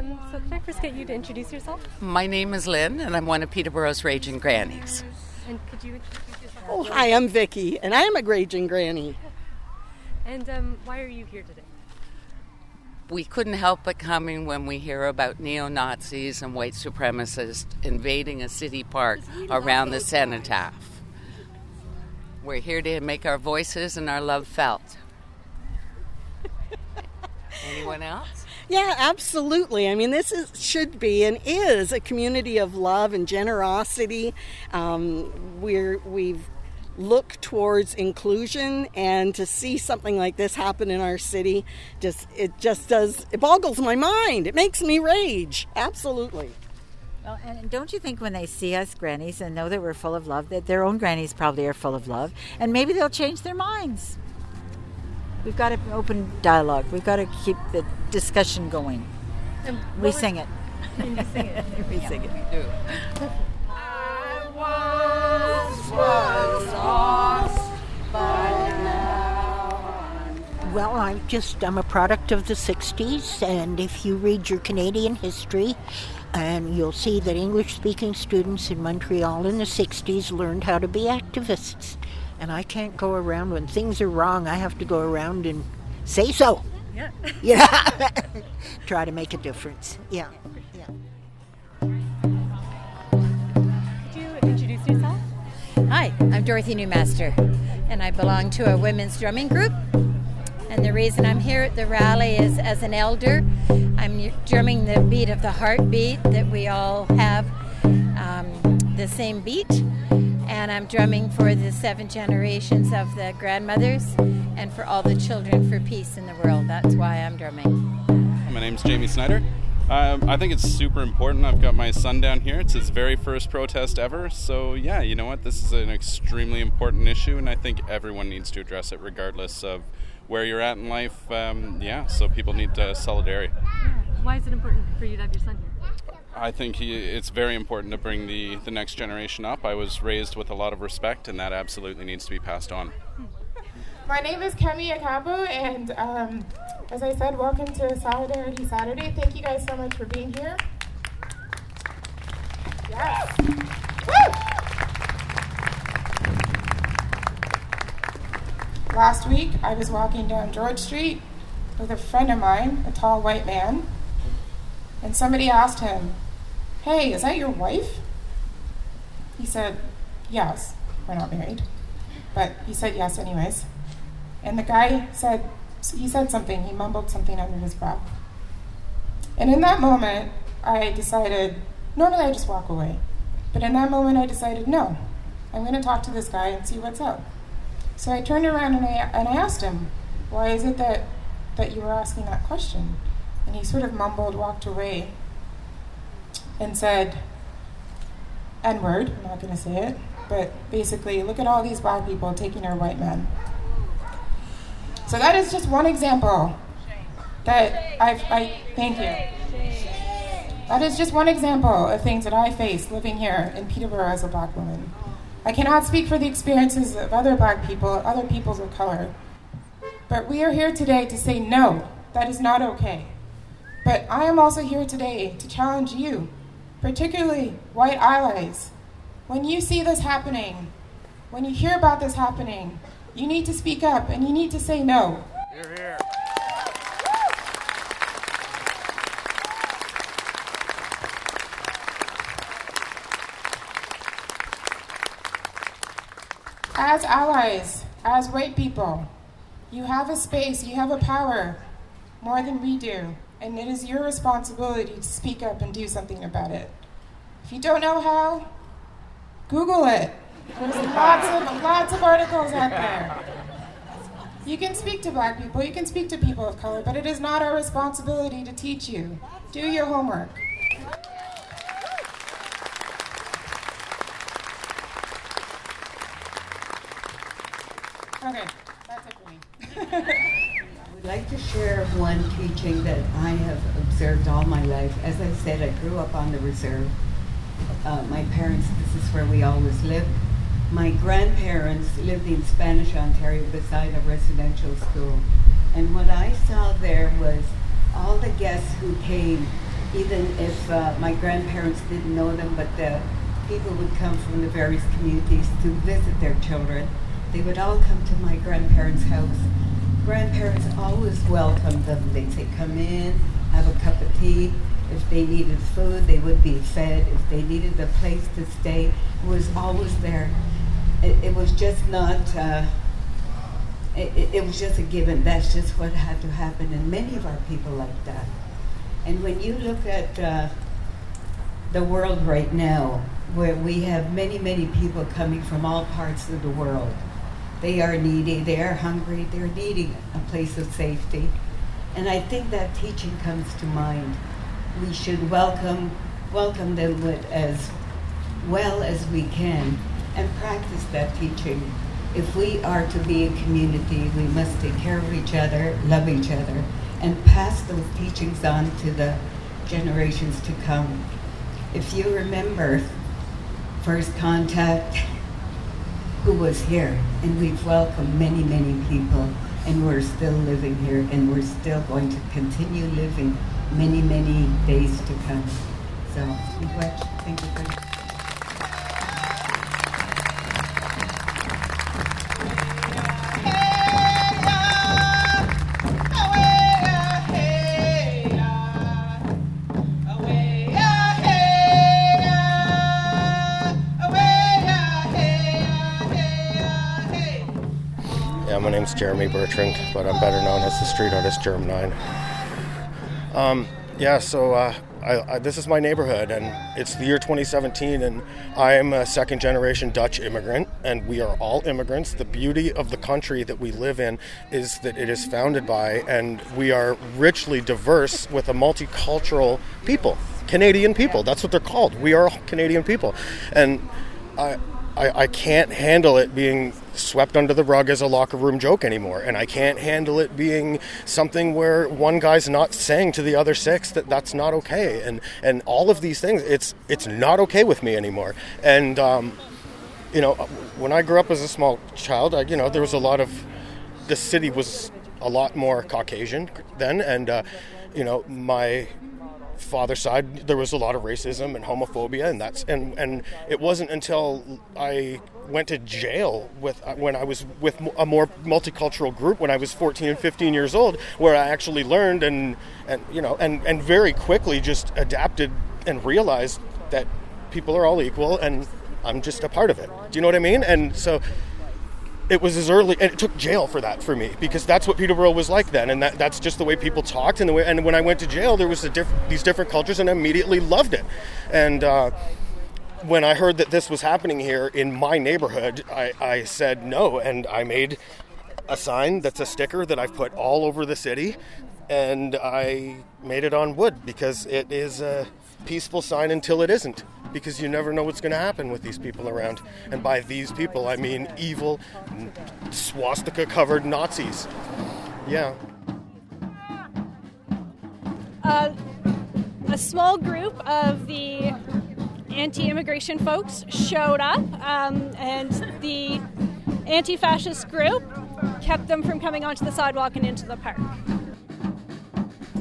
Um, so can I first get you to introduce yourself? My name is Lynn, and I'm one of Peterborough's Raging Grannies. And could you introduce yourself? Oh, hi, I'm Vicky, and I am a raging granny. And um, why are you here today? We couldn't help but coming when we hear about neo Nazis and white supremacists invading a city park around the cenotaph. We're here to make our voices and our love felt. Anyone else? Yeah, absolutely. I mean, this is, should be and is a community of love and generosity. Um, we're we've looked towards inclusion, and to see something like this happen in our city, just it just does it boggles my mind. It makes me rage. Absolutely. Well, and don't you think when they see us grannies and know that we're full of love, that their own grannies probably are full of love, and maybe they'll change their minds? We've got to open dialogue. We've got to keep the discussion going. And We sing it. would- you sing it. We sing it. We do. Well, I'm just I'm a product of the 60s and if you read your Canadian history and you'll see that English-speaking students in Montreal in the 60s learned how to be activists. And I can't go around when things are wrong. I have to go around and say so. Yeah. Yeah. Try to make a difference. Yeah. Yeah. Could you introduce yourself? Hi, I'm Dorothy Newmaster, and I belong to a women's drumming group. And the reason I'm here at the rally is as an elder, I'm drumming the beat of the heartbeat that we all have um, the same beat. And I'm drumming for the seven generations of the grandmothers and for all the children for peace in the world. That's why I'm drumming. My name's Jamie Snyder. Um, I think it's super important. I've got my son down here. It's his very first protest ever. So, yeah, you know what? This is an extremely important issue, and I think everyone needs to address it regardless of where you're at in life. Um, yeah, so people need uh, solidarity. Why is it important for you to have your son here? I think he, it's very important to bring the, the next generation up. I was raised with a lot of respect, and that absolutely needs to be passed on. My name is Kemi Akapo, and um, as I said, welcome to Solidarity Saturday. Thank you guys so much for being here. Yes. Woo! Last week, I was walking down George Street with a friend of mine, a tall white man, and somebody asked him, Hey, is that your wife? He said, Yes, we're not married. But he said yes, anyways. And the guy said, he said something, he mumbled something under his breath. And in that moment, I decided, normally I just walk away. But in that moment, I decided, no, I'm going to talk to this guy and see what's up. So I turned around and I, and I asked him, why is it that, that you were asking that question? And he sort of mumbled, walked away, and said, N word, I'm not going to say it, but basically, look at all these black people taking our white men. So that is just one example that I've, I thank you. That is just one example of things that I face living here in Peterborough as a black woman. I cannot speak for the experiences of other black people, other peoples of color. But we are here today to say no, that is not okay. But I am also here today to challenge you, particularly white allies. When you see this happening, when you hear about this happening, you need to speak up and you need to say no. As allies, as white people, you have a space, you have a power more than we do, and it is your responsibility to speak up and do something about it. If you don't know how, Google it. There's lots of lots of articles out there. You can speak to black people, you can speak to people of color, but it is not our responsibility to teach you. Do your homework. Okay, that's it for me. I would like to share one teaching that I have observed all my life. As I said, I grew up on the reserve. Uh, my parents, this is where we always lived. My grandparents lived in Spanish Ontario beside a residential school. And what I saw there was all the guests who came even if uh, my grandparents didn't know them, but the people would come from the various communities to visit their children. They would all come to my grandparents' house. Grandparents always welcomed them. They'd say, Come in, have a cup of tea. If they needed food, they would be fed. If they needed a place to stay, it was always there. It, it was just not. Uh, it, it, was just a given. That's just what had to happen, and many of our people like that. And when you look at uh, the world right now, where we have many, many people coming from all parts of the world, they are needy, they are hungry, they're needing a place of safety. And I think that teaching comes to mind. We should welcome welcome them with as well as we can and practice that teaching if we are to be a community, we must take care of each other, love each other, and pass those teachings on to the generations to come. If you remember first contact, who was here, and we've welcomed many, many people, and we're still living here, and we're still going to continue living many, many days to come. So, thank you for name's Jeremy Bertrand, but I'm better known as the street artist Germ 9. Um, yeah, so uh, I, I, this is my neighborhood, and it's the year 2017, and I am a second generation Dutch immigrant, and we are all immigrants. The beauty of the country that we live in is that it is founded by, and we are richly diverse with a multicultural people, Canadian people. That's what they're called. We are Canadian people, and I. I, I can't handle it being swept under the rug as a locker room joke anymore. And I can't handle it being something where one guy's not saying to the other six that that's not okay. And, and all of these things, it's, it's not okay with me anymore. And, um, you know, when I grew up as a small child, I, you know, there was a lot of, the city was a lot more Caucasian then. And, uh, you know, my father's side, there was a lot of racism and homophobia, and that's and and it wasn't until I went to jail with when I was with a more multicultural group when I was 14 and 15 years old, where I actually learned and and you know and and very quickly just adapted and realized that people are all equal and I'm just a part of it. Do you know what I mean? And so it was as early and it took jail for that for me because that's what Peterborough was like then and that, that's just the way people talked and the way and when I went to jail there was diff- these different cultures and I immediately loved it. And uh, when I heard that this was happening here in my neighborhood I, I said no and I made a sign that's a sticker that I've put all over the city and I made it on wood because it is a peaceful sign until it isn't because you never know what's going to happen with these people around. And by these people, I mean evil, swastika covered Nazis. Yeah. Uh, a small group of the anti immigration folks showed up, um, and the anti fascist group kept them from coming onto the sidewalk and into the park.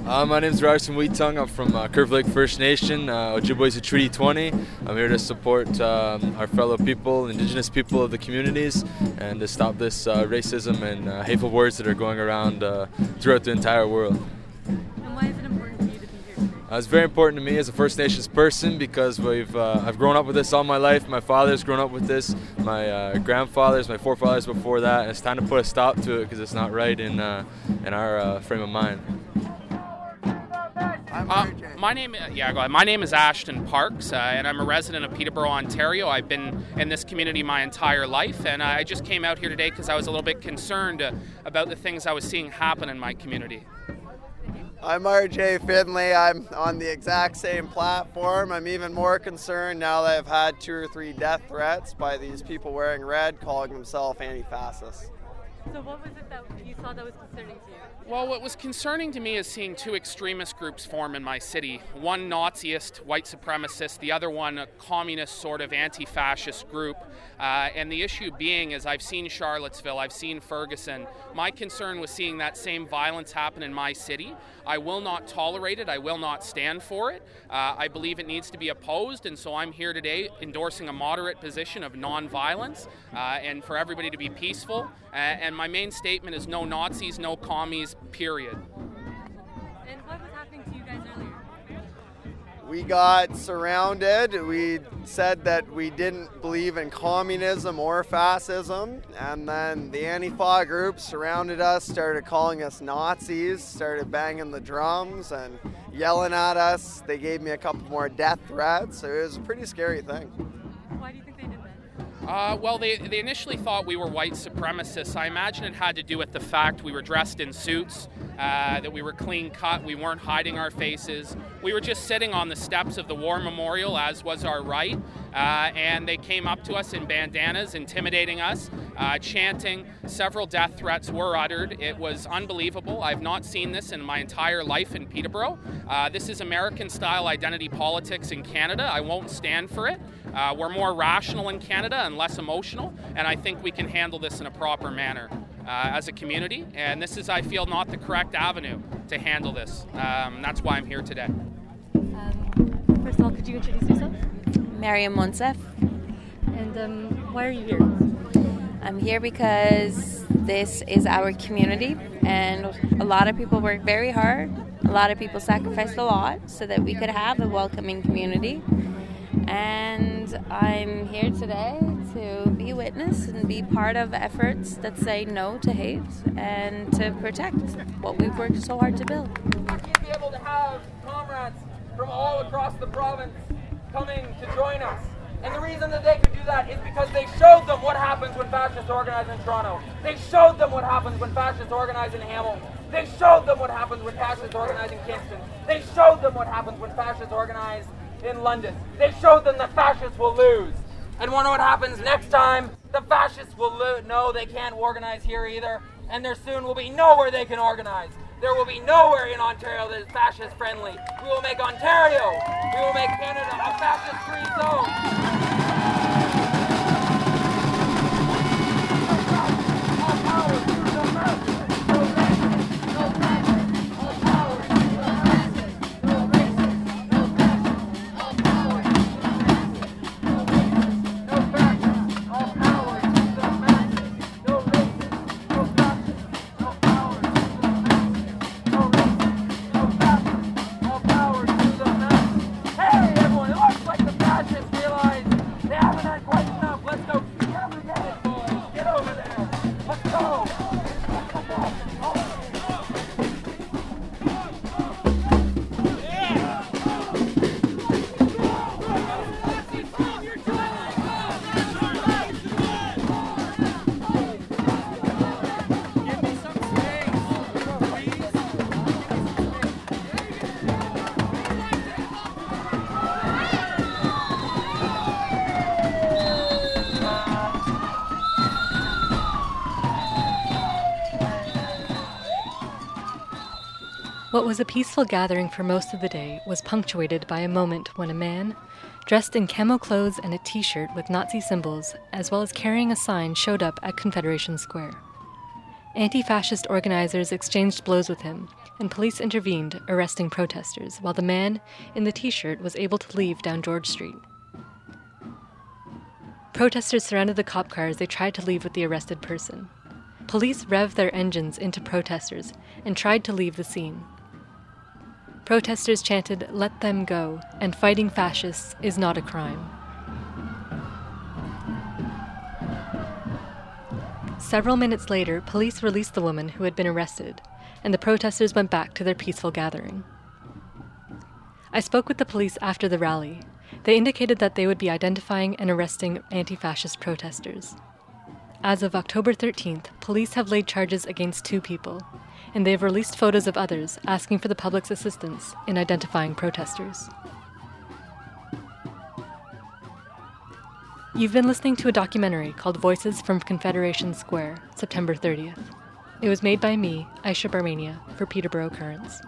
Uh, my name is Ryerson Whetung. I'm from uh, Curve Lake First Nation, uh, Ojibwe's Treaty 20. I'm here to support um, our fellow people, Indigenous people of the communities, and to stop this uh, racism and uh, hateful words that are going around uh, throughout the entire world. And why is it important for you to be here today? Uh, it's very important to me as a First Nations person because we've uh, I've grown up with this all my life. My father's grown up with this. My uh, grandfathers, my forefathers before that. And it's time to put a stop to it because it's not right in in our frame of mind. Uh, my name, yeah, go ahead. My name is Ashton Parks, uh, and I'm a resident of Peterborough, Ontario. I've been in this community my entire life, and I just came out here today because I was a little bit concerned uh, about the things I was seeing happen in my community. I'm RJ Finley. I'm on the exact same platform. I'm even more concerned now that I've had two or three death threats by these people wearing red calling themselves anti fascists. So, what was it that you saw that was concerning to you? Well, what was concerning to me is seeing two extremist groups form in my city. One Naziist, white supremacist, the other one a communist sort of anti fascist group. Uh, and the issue being is I've seen Charlottesville, I've seen Ferguson. My concern was seeing that same violence happen in my city. I will not tolerate it, I will not stand for it. Uh, I believe it needs to be opposed, and so I'm here today endorsing a moderate position of nonviolence uh, and for everybody to be peaceful. Uh, and my main statement is no Nazis, no commies, period. And what was happening to you guys earlier? We got surrounded. We said that we didn't believe in communism or fascism. And then the Antifa group surrounded us, started calling us Nazis, started banging the drums and yelling at us. They gave me a couple more death threats. So it was a pretty scary thing. Uh, well, they, they initially thought we were white supremacists. I imagine it had to do with the fact we were dressed in suits, uh, that we were clean cut, we weren't hiding our faces. We were just sitting on the steps of the war memorial, as was our right, uh, and they came up to us in bandanas, intimidating us, uh, chanting. Several death threats were uttered. It was unbelievable. I've not seen this in my entire life in Peterborough. Uh, this is American style identity politics in Canada. I won't stand for it. Uh, we're more rational in Canada and less emotional, and I think we can handle this in a proper manner uh, as a community. And this is, I feel, not the correct avenue to handle this. Um, that's why I'm here today. First of all, could you introduce yourself? Maryam Monsef. And um, why are you here? I'm here because this is our community, and a lot of people work very hard. A lot of people sacrificed a lot so that we could have a welcoming community. And I'm here today to be witness and be part of efforts that say no to hate and to protect what we've worked so hard to build. be able to have comrades from all across the province coming to join us. And the reason that they could do that is because they showed them what happens when fascists organize in Toronto. They showed them what happens when fascists organize in Hamilton. They showed them what happens when fascists organize in Kingston. They showed them what happens when fascists organize in London. They showed them that fascists will lose. And wonder what happens next time? The fascists will lose. No, they can't organize here either, and there soon will be nowhere they can organize. There will be nowhere in Ontario that is fascist friendly. We will make Ontario, we will make Canada a fascist free zone. What was a peaceful gathering for most of the day was punctuated by a moment when a man, dressed in camo clothes and a t shirt with Nazi symbols, as well as carrying a sign, showed up at Confederation Square. Anti fascist organizers exchanged blows with him, and police intervened, arresting protesters, while the man in the t shirt was able to leave down George Street. Protesters surrounded the cop car as they tried to leave with the arrested person. Police revved their engines into protesters and tried to leave the scene. Protesters chanted, Let them go, and fighting fascists is not a crime. Several minutes later, police released the woman who had been arrested, and the protesters went back to their peaceful gathering. I spoke with the police after the rally. They indicated that they would be identifying and arresting anti fascist protesters. As of October 13th, police have laid charges against two people, and they have released photos of others asking for the public's assistance in identifying protesters. You've been listening to a documentary called Voices from Confederation Square, September 30th. It was made by me, Ayesha Barmania, for Peterborough Currents.